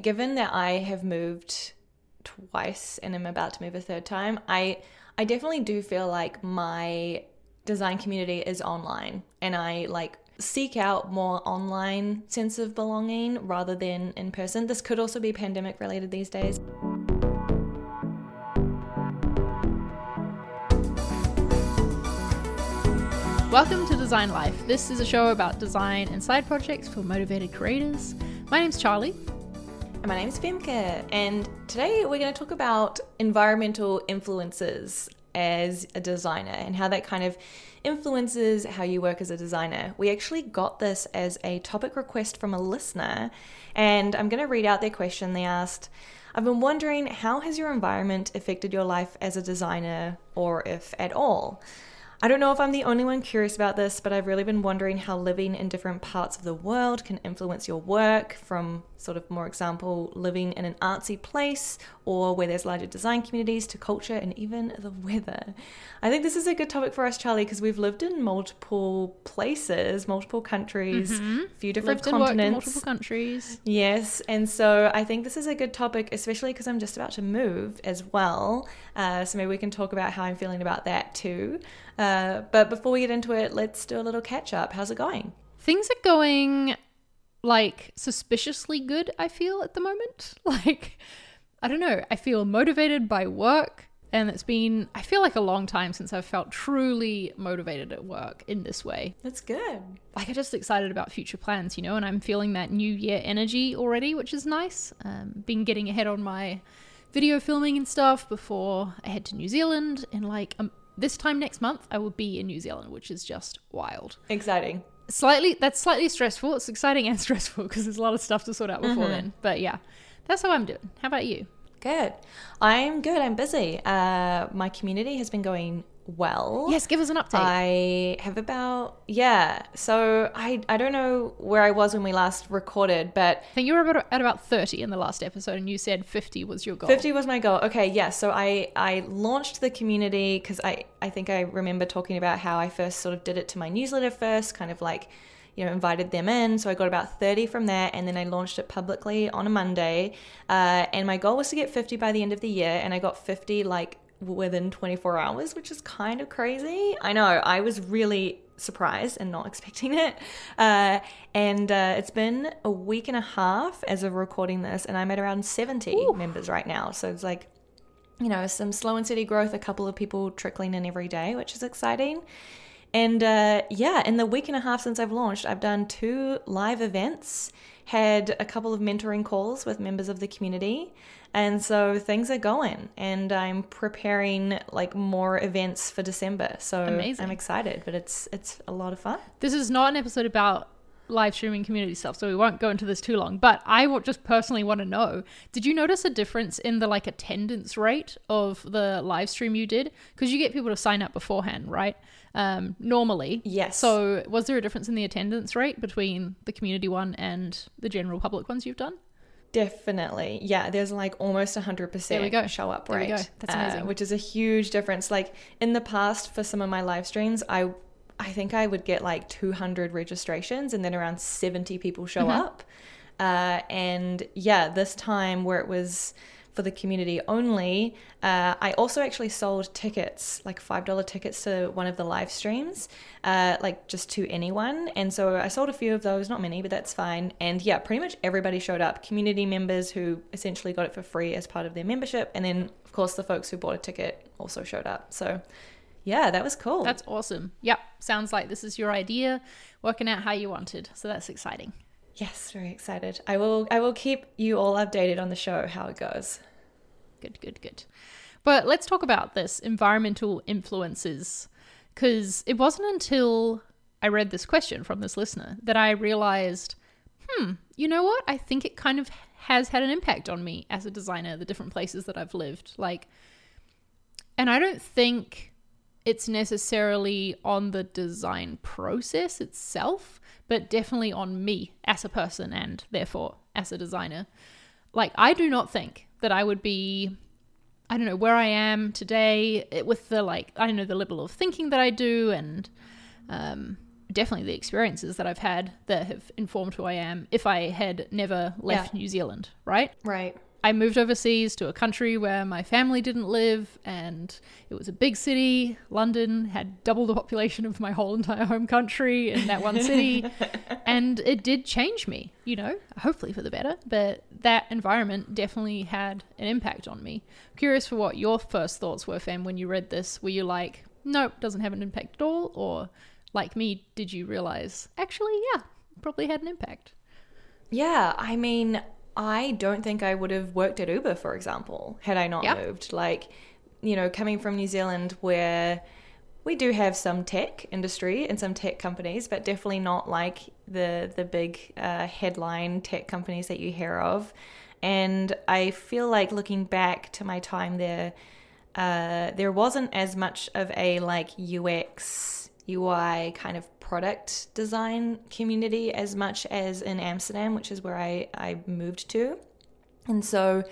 given that I have moved twice and I'm about to move a third time, I I definitely do feel like my design community is online and I like seek out more online sense of belonging rather than in person. This could also be pandemic related these days. Welcome to Design Life. This is a show about design and side projects for motivated creators. My name's Charlie. My name's Femke, and today we're going to talk about environmental influences as a designer and how that kind of influences how you work as a designer. We actually got this as a topic request from a listener, and I'm going to read out their question. They asked, I've been wondering how has your environment affected your life as a designer, or if at all? I don't know if I'm the only one curious about this, but I've really been wondering how living in different parts of the world can influence your work, from sort of more example, living in an artsy place or where there's larger design communities to culture and even the weather. I think this is a good topic for us, Charlie, because we've lived in multiple places, multiple countries, a few different Lived continents. multiple countries. Yes, and so I think this is a good topic, especially because I'm just about to move as well. Uh, so maybe we can talk about how I'm feeling about that too. Uh, but before we get into it, let's do a little catch up. How's it going? Things are going like suspiciously good, I feel, at the moment. Like, I don't know. I feel motivated by work. And it's been, I feel like a long time since I've felt truly motivated at work in this way. That's good. Like, I'm just excited about future plans, you know, and I'm feeling that new year energy already, which is nice. Um, been getting ahead on my video filming and stuff before I head to New Zealand. in like, um, this time next month, I will be in New Zealand, which is just wild Exciting. slightly that's slightly stressful it's exciting and stressful because there's a lot of stuff to sort out before Mm-hmm. then but yeah that's how i'm doing how about you Good. I'm good. I'm busy. Uh, my community has been going well. yes give us an update I have about yeah. So I I don't know where I was when we last recorded, but I think you were about, at about 30 in the last episode and you said 50 was your goal 50 was my goal. Okay, yeah. So I I launched the community because I I think I remember talking about how I first sort of did it to my newsletter first, kind of like you know invited them in. So I got about 30 from there, and then I launched it publicly on a Monday. Uh, and my goal was to get 50 by the end of the year, and I got 50 like within 24 hours, which is kind of crazy. I know. I was really surprised and not expecting it. Uh, and uh, it's been a week and a half as of recording this, and I'm at around 70 members right now. So it's like, you know, some slow and steady growth, a couple of people trickling in every day, which is exciting. And uh, yeah, in the week and a half since I've launched, I've done two live events, had a couple of mentoring calls with members of the community. And so things are going, and I'm preparing like more events for December. So Amazing. I'm excited, but it's it's a lot of fun. this is not an episode about live streaming community stuff so we won't go into this too long but i would just personally want to know did you notice a difference in the like attendance rate of the live stream you did because you get people to sign up beforehand right um normally Yes. so was there a difference in the attendance rate between the community one and the general public ones you've done Definitely. Yeah, there's like almost 100% There we go. show up rate. There we go. That's uh, amazing. which is a huge difference. Like in the past for some of my live streams, I I think I would get like 200 registrations and then around 70 people show Mm-hmm. up. Uh, and yeah, this time where it was for the community only, uh, I also actually sold tickets, like $5 tickets to one of the live streams, uh, like just to anyone. And so I sold a few of those, not many, but that's fine. And yeah, pretty much everybody showed up. Community members who essentially got it for free as part of their membership. And then, of course, the folks who bought a ticket also showed up. So yeah, that was cool. That's awesome. Yep. Sounds like this is your idea, working out how you wanted. So that's exciting. yes, very excited. I will I will keep you all updated on the show how it goes. Good, good, good. But let's talk about this environmental influences because it wasn't until I read this question from this listener that I realized, hmm, you know what? I think it kind of has had an impact on me as a designer, the different places that I've lived. Like, and I don't think it's necessarily on the design process itself, but definitely on me as a person and therefore as a designer. Like, I do not think that I would be, I don't know, where I am today with the, like, I don't know, the level of thinking that I do and, um, definitely the experiences that I've had that have informed who I am if I had never left New Zealand, right? Right. I moved overseas to a country where my family didn't live, and it was a big city. London had double the population of my whole entire home country in that one city. and it did change me, you know, hopefully for the better. But that environment definitely had an impact on me. Curious for what your first thoughts were, Fem, when you read this. Were you like, nope, doesn't have an impact at all? Or like me, did you realize, actually, yeah, probably had an impact? Yeah, I mean, I don't think I would have worked at Uber, for example, had I not Yep. moved. Like, you know, coming from New Zealand where we do have some tech industry and some tech companies, but definitely not like the the big uh, headline tech companies that you hear of. And I feel like looking back to my time there, uh, there wasn't as much of a like UX UI kind of product design community as much as in Amsterdam, which is where I, I moved to. And so,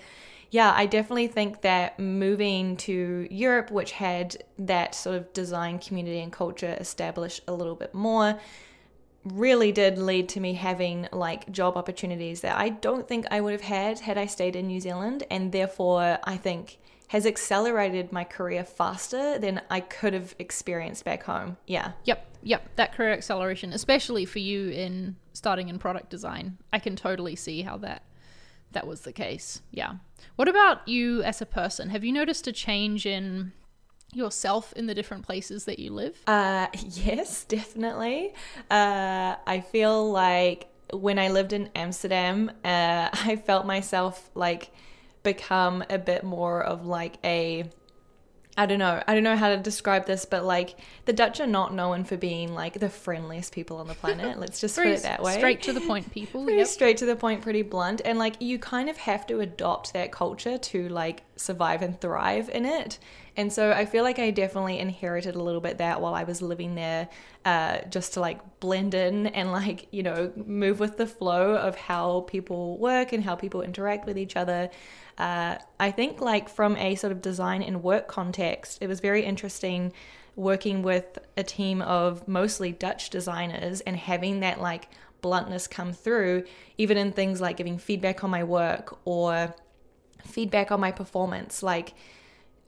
yeah, I definitely think that moving to Europe, which had that sort of design community and culture established a little bit more, really did lead to me having like job opportunities that I don't think I would have had had I stayed in New Zealand. And therefore, I think has accelerated my career faster than I could have experienced back home. Yeah. Yep, yep, that career acceleration, especially for you in starting in product design. I can totally see how that that was the case. Yeah. What about you as a person? Have you noticed a change in yourself in the different places that you live? Uh, yes, definitely. Uh, I feel like when I lived in Amsterdam, uh, I felt myself like become a bit more of like a I don't know. I don't know how to describe this, but like the Dutch are not known for being like the friendliest people on the planet. Let's just put it that way. Straight to the point, people. pretty Yep. straight to the point, pretty blunt, and like you kind of have to adopt that culture to like survive and thrive in it. And so I feel like I definitely inherited a little bit that while I was living there, uh, just to like blend in and like you know move with the flow of how people work and how people interact with each other. Uh, I think like from a sort of design and work context, it was very interesting working with a team of mostly Dutch designers and having that like bluntness come through, even in things like giving feedback on my work or feedback on my performance. Like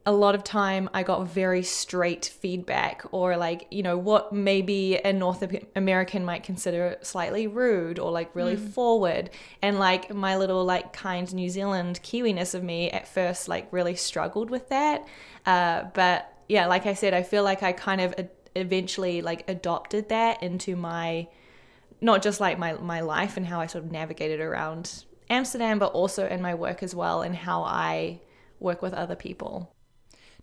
a lot of time I got very straight feedback or like, you know, what maybe a North American might consider slightly rude or like really forward. And like my little like kind New Zealand Kiwiness of me at first like really struggled with that. Uh, but yeah, like I said, I feel like I kind of eventually like adopted that into my not just like my my life and how I sort of navigated around Amsterdam, but also in my work as well and how I work with other people.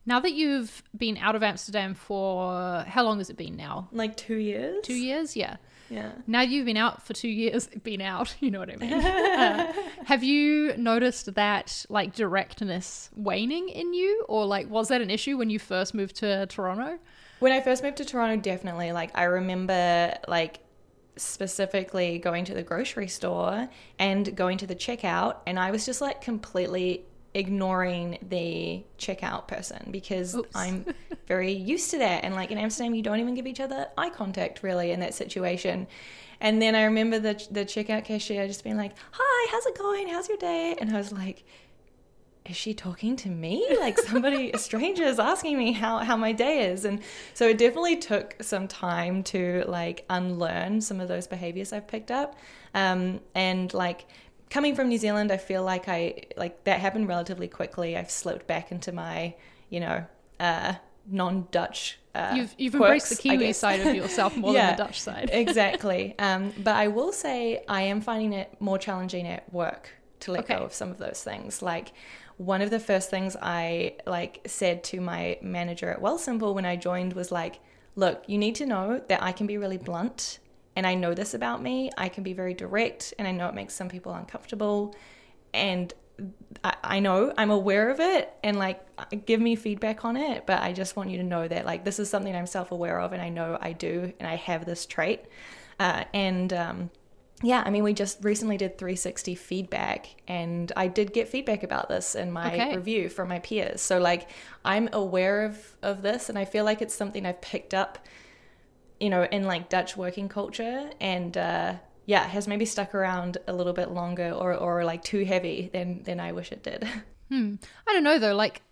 Now that you've been out of Amsterdam for how long has it been now? Like two years. Two years? Yeah. Yeah. Now you've been out for two years, been out, you know what I mean. Uh, have you noticed that like directness waning in you, or like was that an issue when you first moved to Toronto? When I first moved to Toronto, definitely. Like I remember like specifically going to the grocery store and going to the checkout and I was just like completely ignoring the checkout person because Oops. I'm very used to that and like in Amsterdam you don't even give each other eye contact really in that situation. And then I remember the the checkout cashier just being like, "Hi, how's it going? How's your day?" And I was like, is she talking to me? Like somebody, a stranger is asking me how, how my day is. And so it definitely took some time to like unlearn some of those behaviors I've picked up. Um, and like coming from New Zealand, I feel like I, like that happened relatively quickly. I've slipped back into my, you know, uh, non-Dutch. Uh, You've you've embraced the quirks, Kiwi side of yourself more Yeah. than the Dutch side. exactly. Um, but I will say I am finding it more challenging at work to let Okay. go of some of those things. Like one of the first things I like said to my manager at Wealthsimple when I joined was like, "Look, you need to know that I can be really blunt, and I know this about me. I can be very direct, and I know it makes some people uncomfortable, and." I, I know I'm aware of it and like give me feedback on it, but I just want you to know that like this is something I'm self aware of and I know I do and I have this trait. Uh, and um, yeah, I mean, we just recently did 360 feedback, and I did get feedback about this in my Okay. review from my peers. So, like, I'm aware of, of this, and I feel like it's something I've picked up you know, in like Dutch working culture and uh, yeah, has maybe stuck around a little bit longer or, or like too heavy than, than I wish it did. Hmm. I don't know though, like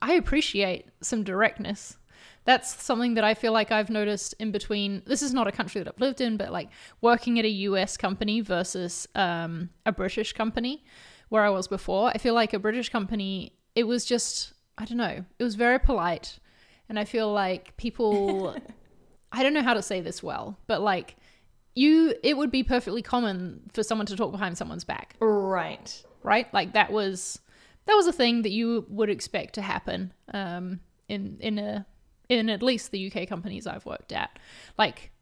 I appreciate some directness. That's something that I feel like I've noticed in between. This is not a country that I've lived in, but like working at a US company versus um, a British company where I was before. I feel like a British company, it was just, I don't know, it was very polite. And I feel like people, I don't know how to say this well, but like you, it would be perfectly common for someone to talk behind someone's back. Right. Right? Like that was that was a thing that you would expect to happen um, in in a in at least the UK companies I've worked at. Like,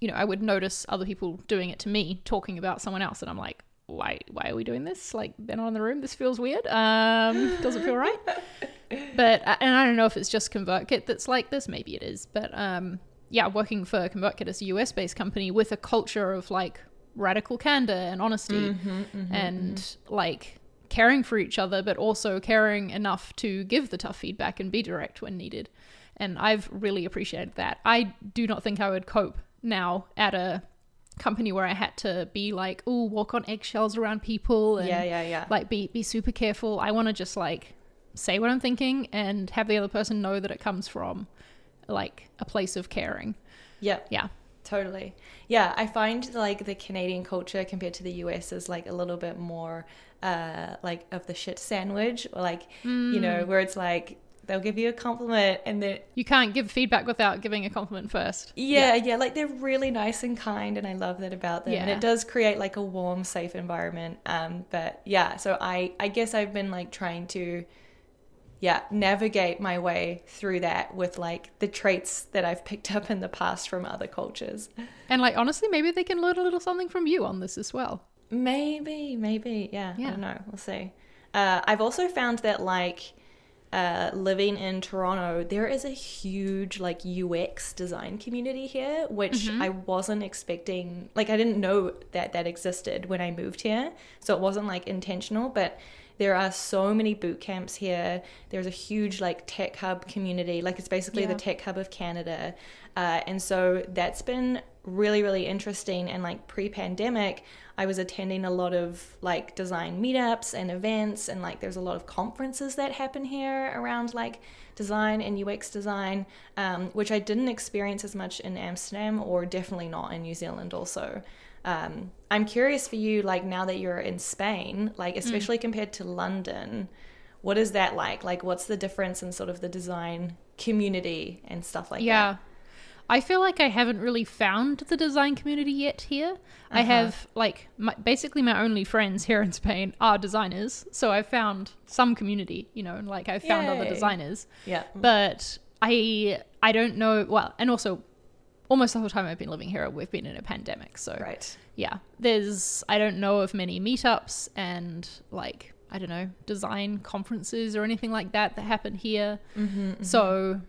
you know, I would notice other people doing it to me, talking about someone else, and I'm like, why why are we doing this? Like, they're not in the room. This feels weird. Um, doesn't feel right. but uh, and I don't know if it's just ConvertKit that's like this. Maybe it is. But um, yeah, working for ConvertKit as a US based company with a culture of like radical candor and honesty Mm-hmm, mm-hmm, and like caring for each other, but also caring enough to give the tough feedback and be direct when needed. And I've really appreciated that. I do not think I would cope now at a company where I had to be like, oh, walk on eggshells around people and yeah, yeah, yeah. like be be super careful. I want to just like say what I'm thinking and have the other person know that it comes from like a place of caring. yeah. Yeah. Totally. Yeah, I find like the Canadian culture compared to the US is like a little bit more uh like of the shit sandwich or like you know where it's like they'll give you a compliment and then You can't give feedback without giving a compliment first. yeah, yeah, like they're really nice and kind and I love that about them. And it does create like a warm, safe environment. Um but yeah, so I I guess I've been like trying to yeah, navigate my way through that with like the traits that I've picked up in the past from other cultures. And like honestly, maybe they can learn a little something from you on this as well. Maybe, maybe, yeah. Yeah. I don't know. We'll see. Uh, I've also found that like uh, living in Toronto, there is a huge like UX design community here, which I wasn't expecting. Like, I didn't know that that existed when I moved here, so it wasn't like intentional, but. There are so many boot camps here. There's a huge like tech hub community. Like it's basically Yeah. the tech hub of Canada, uh, and so that's been really really interesting. And like pre-pandemic, I was attending a lot of like design meetups and events, and like there's a lot of conferences that happen here around like design and UX design, um, which I didn't experience as much in Amsterdam or definitely not in New Zealand also. Um, I'm curious for you, like now that you're in Spain, like especially compared to London, what is that like? Like, what's the difference in sort of the design community and stuff like that? yeah. I feel like I haven't really found the design community yet here. I Uh-huh. have like my, basically my only friends here in Spain are designers, so I've found some community, you know, and like I've found other designers. Yeah. But I I don't know. Well, and also almost the whole time I've been living here, we've been in a pandemic, so Right. yeah, there's I don't know of many meetups and like I don't know design conferences or anything like that that happen here. Mm-hmm, So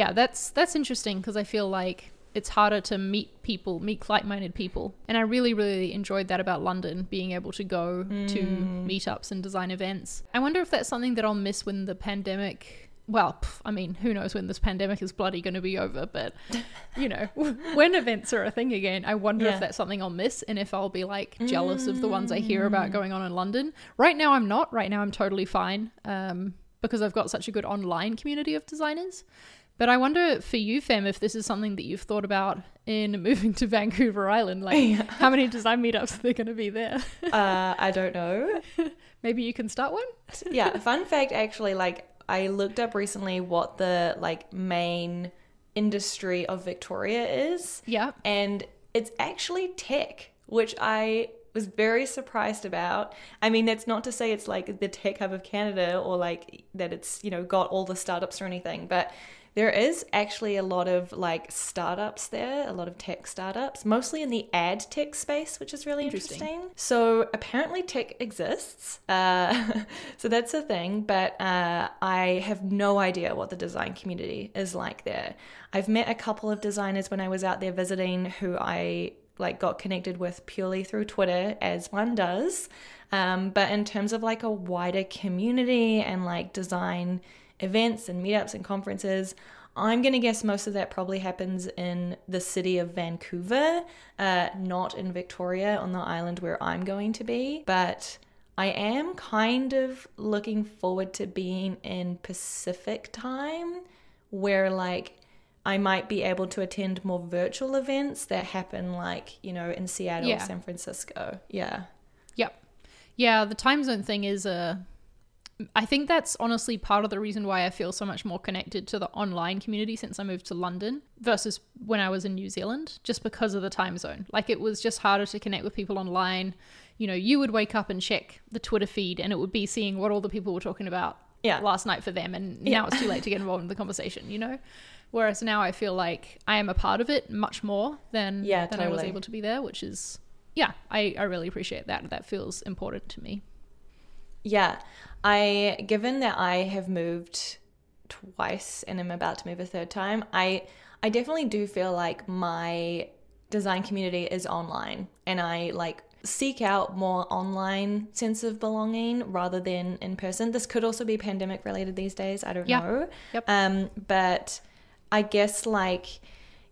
yeah, that's that's interesting because I feel like it's harder to meet people, meet like-minded people, and I really really enjoyed that about London, being able to go to Mm. meetups and design events. I wonder if that's something that I'll miss when the pandemic. Well, pff, I mean, who knows when this pandemic is bloody going to be over? But you know, when events are a thing again, I wonder Yeah. if that's something I'll miss and if I'll be like jealous of the ones I hear about going on in London. Right now, I'm not. Right now, I'm totally fine um, because I've got such a good online community of designers. But I wonder for you, Fem, if this is something that you've thought about in moving to Vancouver Island. Like, how many design meetups are there going to be there? Uh, I don't know. Maybe you can start one. yeah, fun fact actually, like I looked up recently what the like main industry of Victoria is, Yeah. and it's actually tech, which I was very surprised about. I mean, that's not to say it's like the tech hub of Canada or like that it's, you know, got all the startups or anything, but there is actually a lot of like startups there, a lot of tech startups, mostly in the ad tech space, which is really Interesting. interesting. So apparently tech exists. Uh, so that's a thing, but uh, I have no idea what the design community is like there. I've met a couple of designers when I was out there visiting who I like got connected with purely through Twitter, as one does. Um, but in terms of like a wider community and like design events and meetups and conferences, I'm going to guess most of that probably happens in the city of Vancouver, uh, not in Victoria on the island where I'm going to be. But I am kind of looking forward to being in Pacific time where, like, I might be able to attend more virtual events that happen, like, you know, in Seattle, Yeah. San Francisco. Yeah. Yep. Yeah, the time zone thing is a. I think that's honestly part of the reason why I feel so much more connected to the online community since I moved to London versus when I was in New Zealand, just because of the time zone. Like it was just harder to connect with people online. You know, you would wake up and check the Twitter feed and it would be seeing what all the people were talking about Yeah. last night for them and Yeah. now it's too late to get involved in the conversation, you know? Whereas now I feel like I am a part of it much more than Yeah, than I was able to be there, which is yeah, I, I really appreciate that. That feels important to me. Yeah. I given that I have moved twice and I'm about to move a third time, I I definitely do feel like my design community is online and I like seek out more online sense of belonging rather than in person. This could also be pandemic related these days, I don't Yeah. know. Yep. Um but I guess like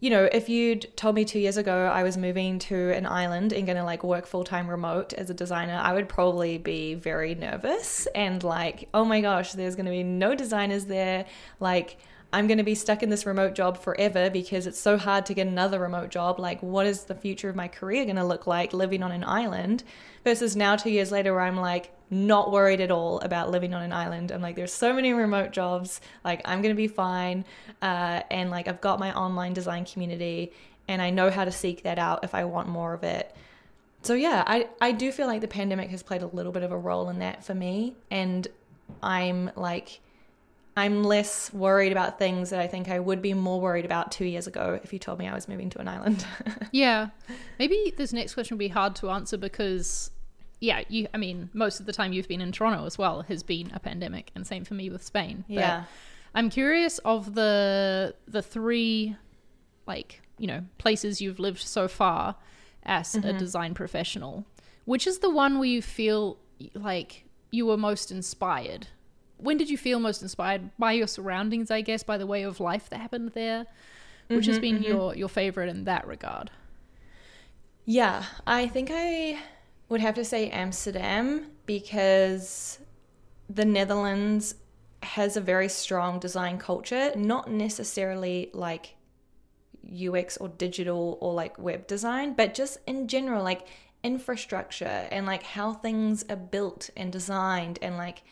you know, if you'd told me two years ago I was moving to an island and gonna like work full time remote as a designer, I would probably be very nervous and like, oh my gosh, there's gonna be no designers there. Like, I'm gonna be stuck in this remote job forever because it's so hard to get another remote job. Like, what is the future of my career gonna look like living on an island? Versus now, two years later, where I'm like, not worried at all about living on an island. I'm like, there's so many remote jobs. Like, I'm going to be fine. Uh, and like, I've got my online design community and I know how to seek that out if I want more of it. So, yeah, I, I do feel like the pandemic has played a little bit of a role in that for me. And I'm like, I'm less worried about things that I think I would be more worried about two years ago if you told me I was moving to an island. Yeah. Maybe this next question will be hard to answer because yeah, you I mean, most of the time you've been in Toronto as well has been a pandemic and same for me with Spain. But yeah. I'm curious of the the three like, you know, places you've lived so far as a mm-hmm. design professional. Which is the one where you feel like you were most inspired? When did you feel most inspired by your surroundings, I guess, by the way of life that happened there? Which has mm-hmm, been mm-hmm. your your favorite in that regard? Yeah, I think I would have to say Amsterdam because the Netherlands has a very strong design culture, not necessarily like UX or digital or like web design, but just in general, like infrastructure and like how things are built and designed and like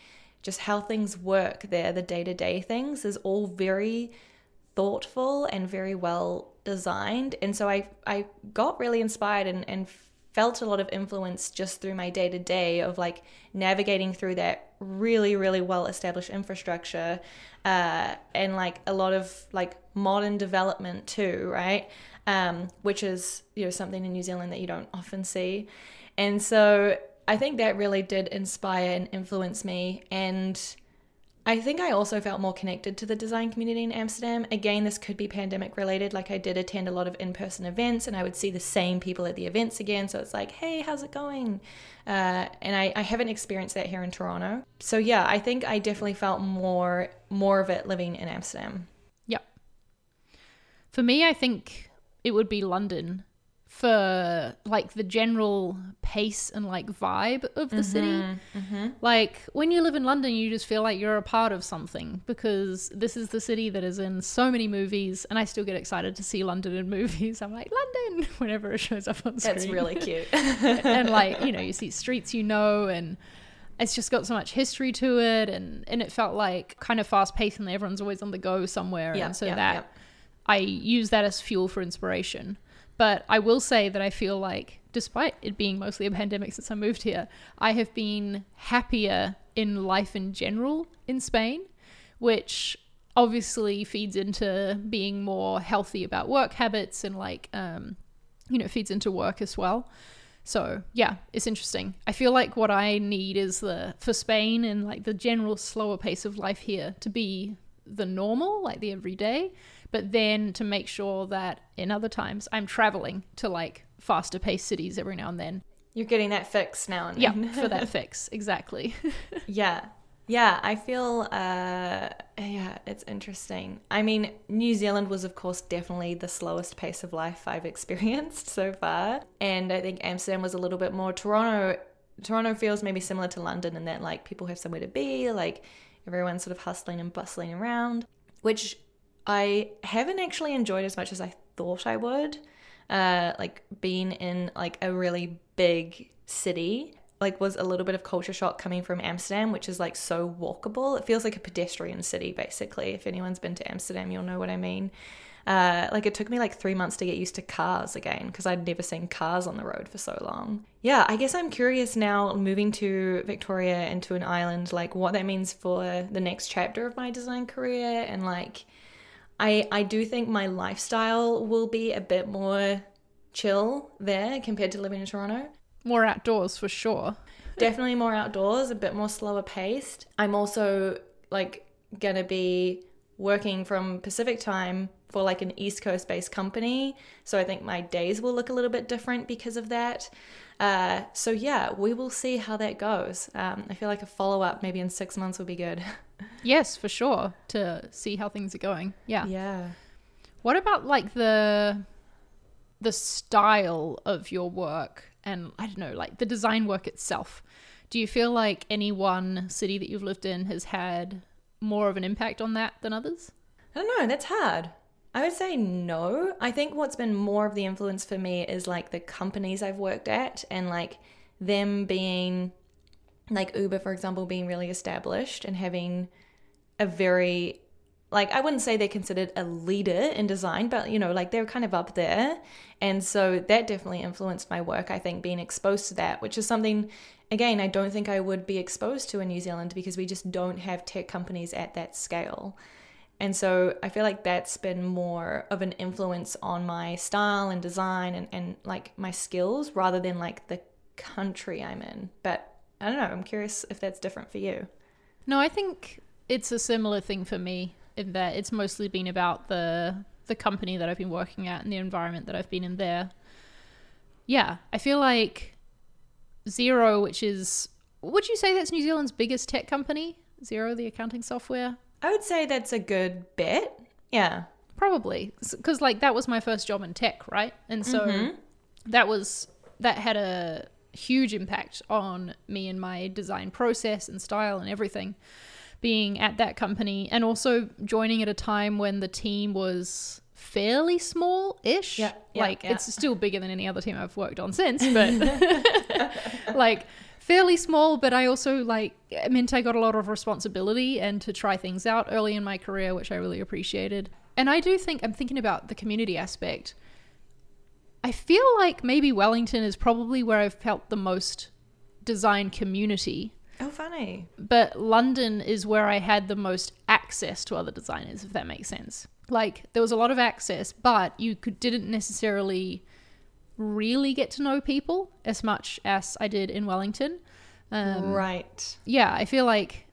just how things work there, the day to day things is all very thoughtful and very well designed. And so I I got really inspired and, and felt a lot of influence just through my day to day of like navigating through that really, really well established infrastructure uh, and like a lot of like modern development too, right? Um, which is, you know, something in New Zealand that you don't often see. And so I think that really did inspire and influence me. And I think I also felt more connected to the design community in Amsterdam. Again, this could be pandemic related. Like I did attend a lot of in person events and I would see the same people at the events again. So it's like, hey, how's it going? Uh, and I, I haven't experienced that here in Toronto. So yeah, I think I definitely felt more more of it living in Amsterdam. Yep. For me, I think it would be London for like the general pace and like vibe of the mm-hmm, city. Mm-hmm. Like when you live in London, you just feel like you're a part of something because this is the city that is in so many movies, and I still get excited to see London in movies. I'm like London whenever it shows up on screen. That's really cute. and like you know you see streets you know and it's just got so much history to it and and it felt like kind of fast paced and everyone's always on the go somewhere Yeah, and so yeah, that yeah. i use that as fuel for inspiration but i will say that i feel like despite it being mostly a pandemic since i moved here i have been happier in life in general in spain which obviously feeds into being more healthy about work habits and like um you know feeds into work as well so yeah, it's interesting. I feel like what I need is the for Spain and like the general slower pace of life here to be the normal, like the everyday, but then to make sure that in other times I'm traveling to like faster paced cities every now and then. You're getting that fix now and Yeah, for that fix. Exactly. Yeah. Yeah, I feel, uh, yeah, it's interesting. I mean, New Zealand was, of course, definitely the slowest pace of life I've experienced so far. And I think Amsterdam was a little bit more. Toronto, Toronto feels maybe similar to London in that, like, people have somewhere to be, like, everyone's sort of hustling and bustling around, which I haven't actually enjoyed as much as I thought I would. Uh, like, being in, like, a really big city like was a little bit of culture shock coming from Amsterdam, which is like so walkable. It feels like a pedestrian city, basically. If anyone's been to Amsterdam, you'll know what I mean. Uh, like it took me like three months to get used to cars again because I'd never seen cars on the road for so long. Yeah, I guess I'm curious now moving to Victoria and to an island, like what that means for the next chapter of my design career. And like, I, I do think my lifestyle will be a bit more chill there compared to living in Toronto. More outdoors for sure. Definitely more outdoors, a bit more slower paced. I'm also like gonna be working from Pacific time for like an East Coast based company. So I think my days will look a little bit different because of that. Uh, so yeah, we will see how that goes. Um, I feel like a follow up maybe in six months would be good. yes, for sure. To see how things are going. Yeah. Yeah. What about like the the style of your work? and I don't know, like the design work itself. Do you feel like any one city that you've lived in has had more of an impact on that than others? I don't know, that's hard. I would say no. I think what's been more of the influence for me is like the companies I've worked at and like them being like Uber, for example, being really established and having a very like I wouldn't say they're considered a leader in design, but you know, like they're kind of up there. And so that definitely influenced my work, I think, being exposed to that, which is something again, I don't think I would be exposed to in New Zealand because we just don't have tech companies at that scale. And so I feel like that's been more of an influence on my style and design and, and like my skills rather than like the country I'm in. But I don't know, I'm curious if that's different for you. No, I think it's a similar thing for me in that it's mostly been about the the company that I've been working at and the environment that I've been in there. Yeah, I feel like Xero, which is would you say that's New Zealand's biggest tech company? Xero, the accounting software. I would say that's a good bet. Yeah, probably because like that was my first job in tech, right? And so mm-hmm. that was that had a huge impact on me and my design process and style and everything being at that company and also joining at a time when the team was fairly small ish. Yeah, yeah, like yeah. it's still bigger than any other team I've worked on since, but like fairly small, but I also like it meant I got a lot of responsibility and to try things out early in my career, which I really appreciated. And I do think I'm thinking about the community aspect. I feel like maybe Wellington is probably where I've felt the most design community Oh, funny. But London is where I had the most access to other designers, if that makes sense. Like there was a lot of access, but you could didn't necessarily really get to know people as much as I did in Wellington. Um, right. Yeah, I feel like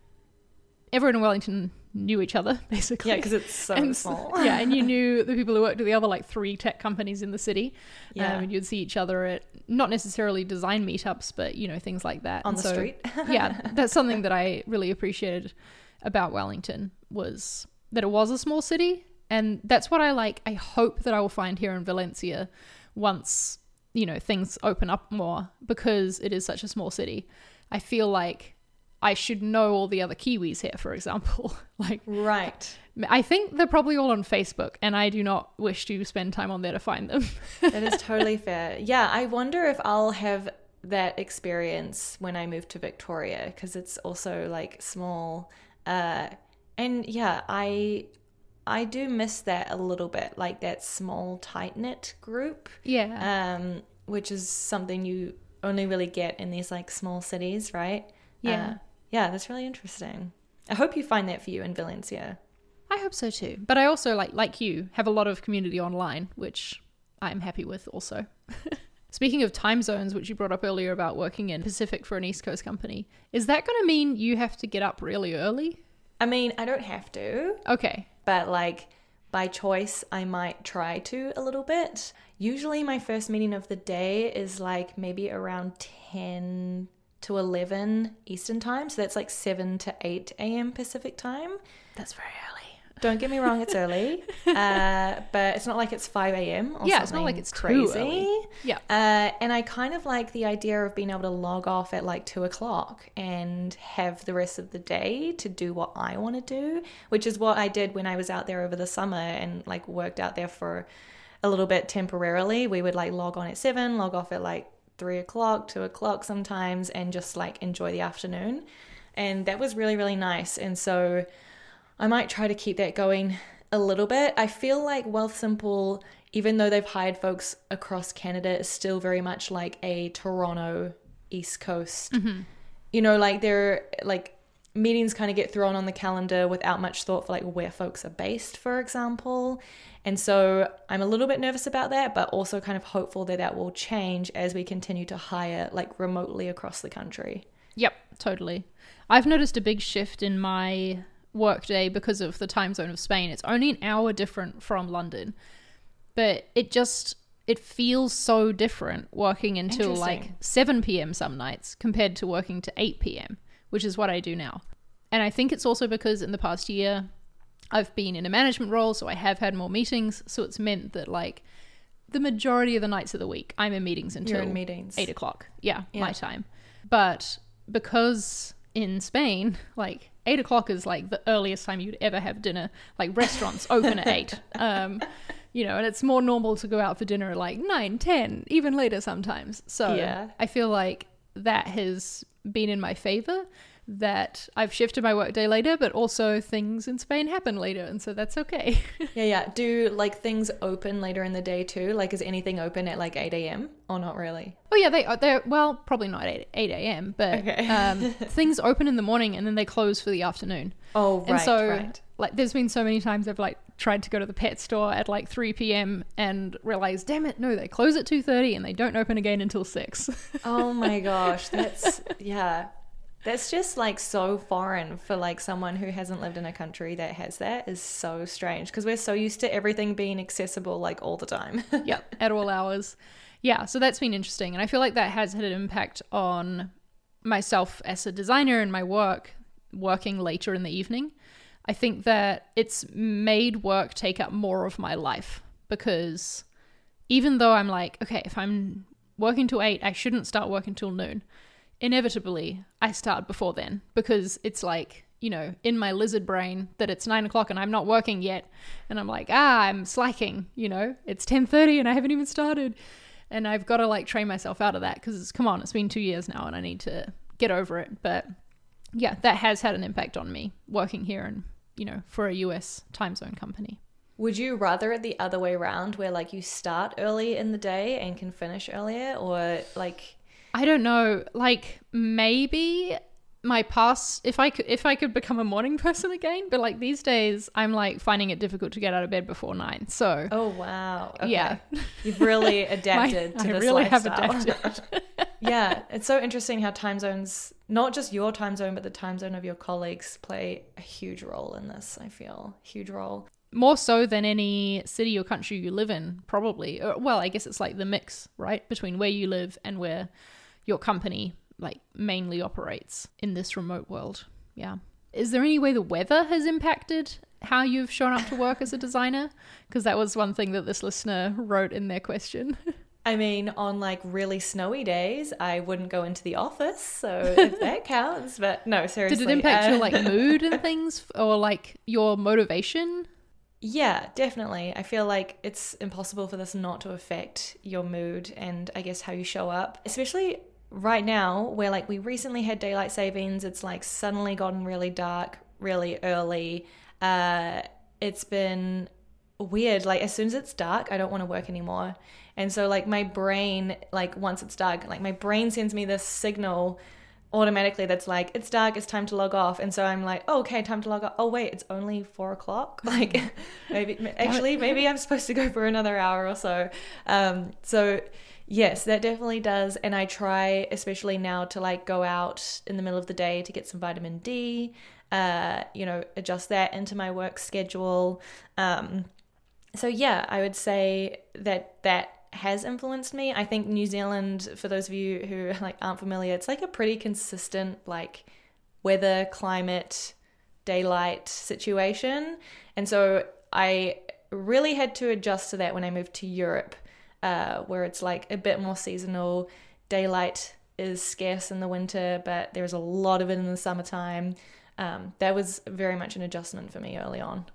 everyone in Wellington knew each other basically. Yeah, because it's so and, small. yeah, and you knew the people who worked at the other like three tech companies in the city. Yeah, um, and you'd see each other at not necessarily design meetups, but you know things like that on and the so, street. yeah, that's something that I really appreciated about Wellington was that it was a small city, and that's what I like. I hope that I will find here in Valencia once you know things open up more because it is such a small city. I feel like I should know all the other Kiwis here, for example. like, right. I think they're probably all on Facebook, and I do not wish to spend time on there to find them. that is totally fair. Yeah, I wonder if I'll have that experience when I move to Victoria because it's also like small. Uh, and yeah, I I do miss that a little bit, like that small tight knit group. Yeah. Um, which is something you only really get in these like small cities, right? Yeah. Uh, yeah, that's really interesting. I hope you find that for you in Valencia. I hope so too. But I also like like you have a lot of community online, which I'm happy with also. Speaking of time zones, which you brought up earlier about working in Pacific for an East Coast company, is that going to mean you have to get up really early? I mean, I don't have to. Okay. But like by choice, I might try to a little bit. Usually my first meeting of the day is like maybe around 10 to 11 Eastern time. So that's like 7 to 8 a.m. Pacific time. That's very early. Don't get me wrong, it's early, uh, but it's not like it's 5 a.m. or Yeah, it's not like it's crazy. Yeah. Uh, and I kind of like the idea of being able to log off at like two o'clock and have the rest of the day to do what I want to do, which is what I did when I was out there over the summer and like worked out there for a little bit temporarily. We would like log on at seven, log off at like three o'clock, two o'clock sometimes, and just like enjoy the afternoon. And that was really, really nice. And so I might try to keep that going a little bit. I feel like Wealthsimple, even though they've hired folks across Canada, is still very much like a Toronto East Coast. Mm-hmm. You know, like they're like meetings kind of get thrown on the calendar without much thought for like where folks are based, for example. And so I'm a little bit nervous about that, but also kind of hopeful that that will change as we continue to hire like remotely across the country. Yep, totally. I've noticed a big shift in my workday because of the time zone of Spain. It's only an hour different from London, but it just it feels so different working until like 7 p.m. some nights compared to working to 8 p.m., which is what I do now. And I think it's also because in the past year I've been in a management role, so I have had more meetings, so it's meant that like the majority of the nights of the week I'm in meetings until in meetings. eight o'clock. Yeah, my time. But because in Spain, like eight o'clock is like the earliest time you'd ever have dinner. Like restaurants open at eight. Um, you know, and it's more normal to go out for dinner at like nine, ten, even later sometimes. So Yeah. I feel like that has been in my favor. That I've shifted my workday later, but also things in Spain happen later, and so that's okay. Yeah, yeah. Do like things open later in the day too? Like, is anything open at like 8 a.m. or not really? Oh yeah, they are. They're well, probably not eight eight a.m. But Okay. um, things open in the morning and then they close for the afternoon. Oh, right, and so, right. like, there's been so many times I've like tried to go to the pet store at like three p.m. and realized, damn it, no, they close at two thirty and they don't open again until six. Oh my gosh, that's yeah. That's just like so foreign for like someone who hasn't lived in a country that has that is so strange because we're so used to everything being accessible like all the time. yep, at all hours. Yeah, so that's been interesting, and I feel like that has had an impact on myself as a designer and my work working later in the evening. I think that it's made work take up more of my life because even though I'm like, okay, if I'm working till eight, I shouldn't start working till noon. Inevitably, I start before then because it's like, you know, in my lizard brain that it's nine o'clock and I'm not working yet. And I'm like, ah, I'm slacking, you know, it's 10.30 and I haven't even started. And I've got to like train myself out of that because come on, it's been two years now and I need to get over it. But yeah, that has had an impact on me working here and, you know, for a US time zone company. Would you rather it the other way around where like you start early in the day and can finish earlier or like I don't know. Like maybe my past if I could if I could become a morning person again, but like these days I'm like finding it difficult to get out of bed before 9. So oh wow. Okay. Yeah. You've really my- adapted to I this really have lifestyle. adapted. yeah, it's so interesting how time zones, not just your time zone, but the time zone of your colleagues play a huge role in this, I feel. Huge role. More so than any city or country you live in, probably. Or, well, I guess it's like the mix, right? Between where you live and where your company like mainly operates in this remote world. Yeah. Is there any way the weather has impacted how you've shown up to work as a designer? Because that was one thing that this listener wrote in their question. I mean, on like really snowy days, I wouldn't go into the office, so if that counts. But no, seriously. Did it impact uh, your like mood and things or like your motivation? Yeah, definitely. I feel like it's impossible for this not to affect your mood and I guess how you show up, especially right now where like we recently had daylight savings. It's like suddenly gotten really dark really early. Uh, it's been weird. Like as soon as it's dark, I don't want to work anymore. And so like my brain, like once it's dark, like my brain sends me this signal automatically that's like it's dark it's time to log off and so i'm like oh, okay time to log off oh wait it's only four o'clock like maybe actually maybe i'm supposed to go for another hour or so um so yes that definitely does and i try especially now to like go out in the middle of the day to get some vitamin d uh you know adjust that into my work schedule um so yeah i would say that that has influenced me. I think New Zealand, for those of you who like aren't familiar, it's like a pretty consistent like weather, climate, daylight situation. And so I really had to adjust to that when I moved to Europe, uh, where it's like a bit more seasonal. Daylight is scarce in the winter, but there's a lot of it in the summertime. Um, that was very much an adjustment for me early on.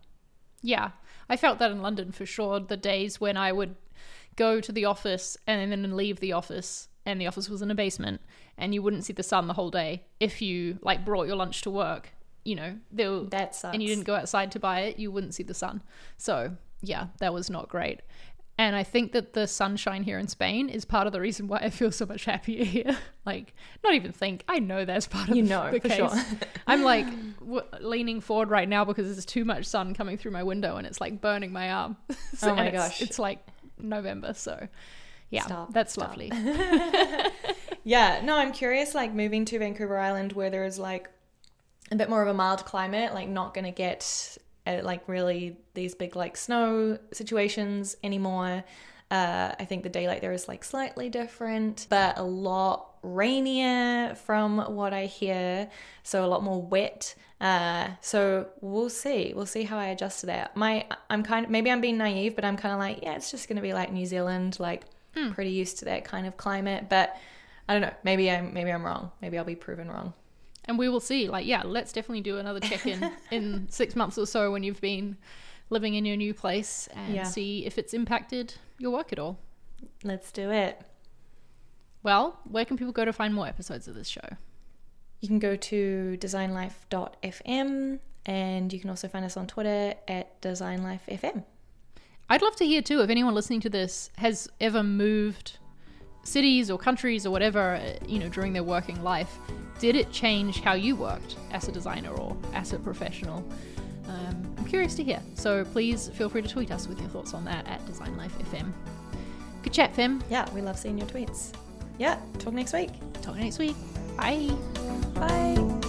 Yeah, I felt that in London for sure. The days when I would go to the office and then leave the office, and the office was in a basement, and you wouldn't see the sun the whole day if you like brought your lunch to work. You know, there That sucks. and you didn't go outside to buy it, you wouldn't see the sun. So yeah, that was not great. And I think that the sunshine here in Spain is part of the reason why I feel so much happier here. like, not even think. I know that's part of You know, the for case. sure. I'm like w- leaning forward right now because there's too much sun coming through my window and it's like burning my arm. So- Oh my and it's- gosh. It's like November, so yeah, Stop, that's stop. lovely. Yeah, no, I'm curious, like moving to Vancouver Island where there is like a bit more of a mild climate, like not gonna get uh, like really these big like snow situations anymore. Uh, I think the daylight there is like slightly different, but a lot rainier from what I hear. So a lot more wet. Uh, so we'll see. We'll see how I adjust to that. My, I'm kind of maybe I'm being naive, but I'm kind of like, yeah, it's just gonna be like New Zealand, like pretty used to that kind of climate. But I don't know. Maybe I'm maybe I'm wrong. Maybe I'll be proven wrong. And we will see. Like, yeah, let's definitely do another check in in six months or so when you've been living in your new place and Yeah. see if it's impacted your work at all. Let's do it. Well, where can people go to find more episodes of this show? You can go to designlife.fm and you can also find us on Twitter at designlifefm. I'd love to hear too if anyone listening to this has ever moved cities or countries or whatever, uh, you know, during their working life. Did it change how you worked as a designer or as a professional? Um, I'm curious to hear. So please feel free to tweet us with your thoughts on that at DesignLifeFM. Good chat, Fem. Yeah, we love seeing your tweets. Yeah, talk next week. Talk next week. Bye. Bye.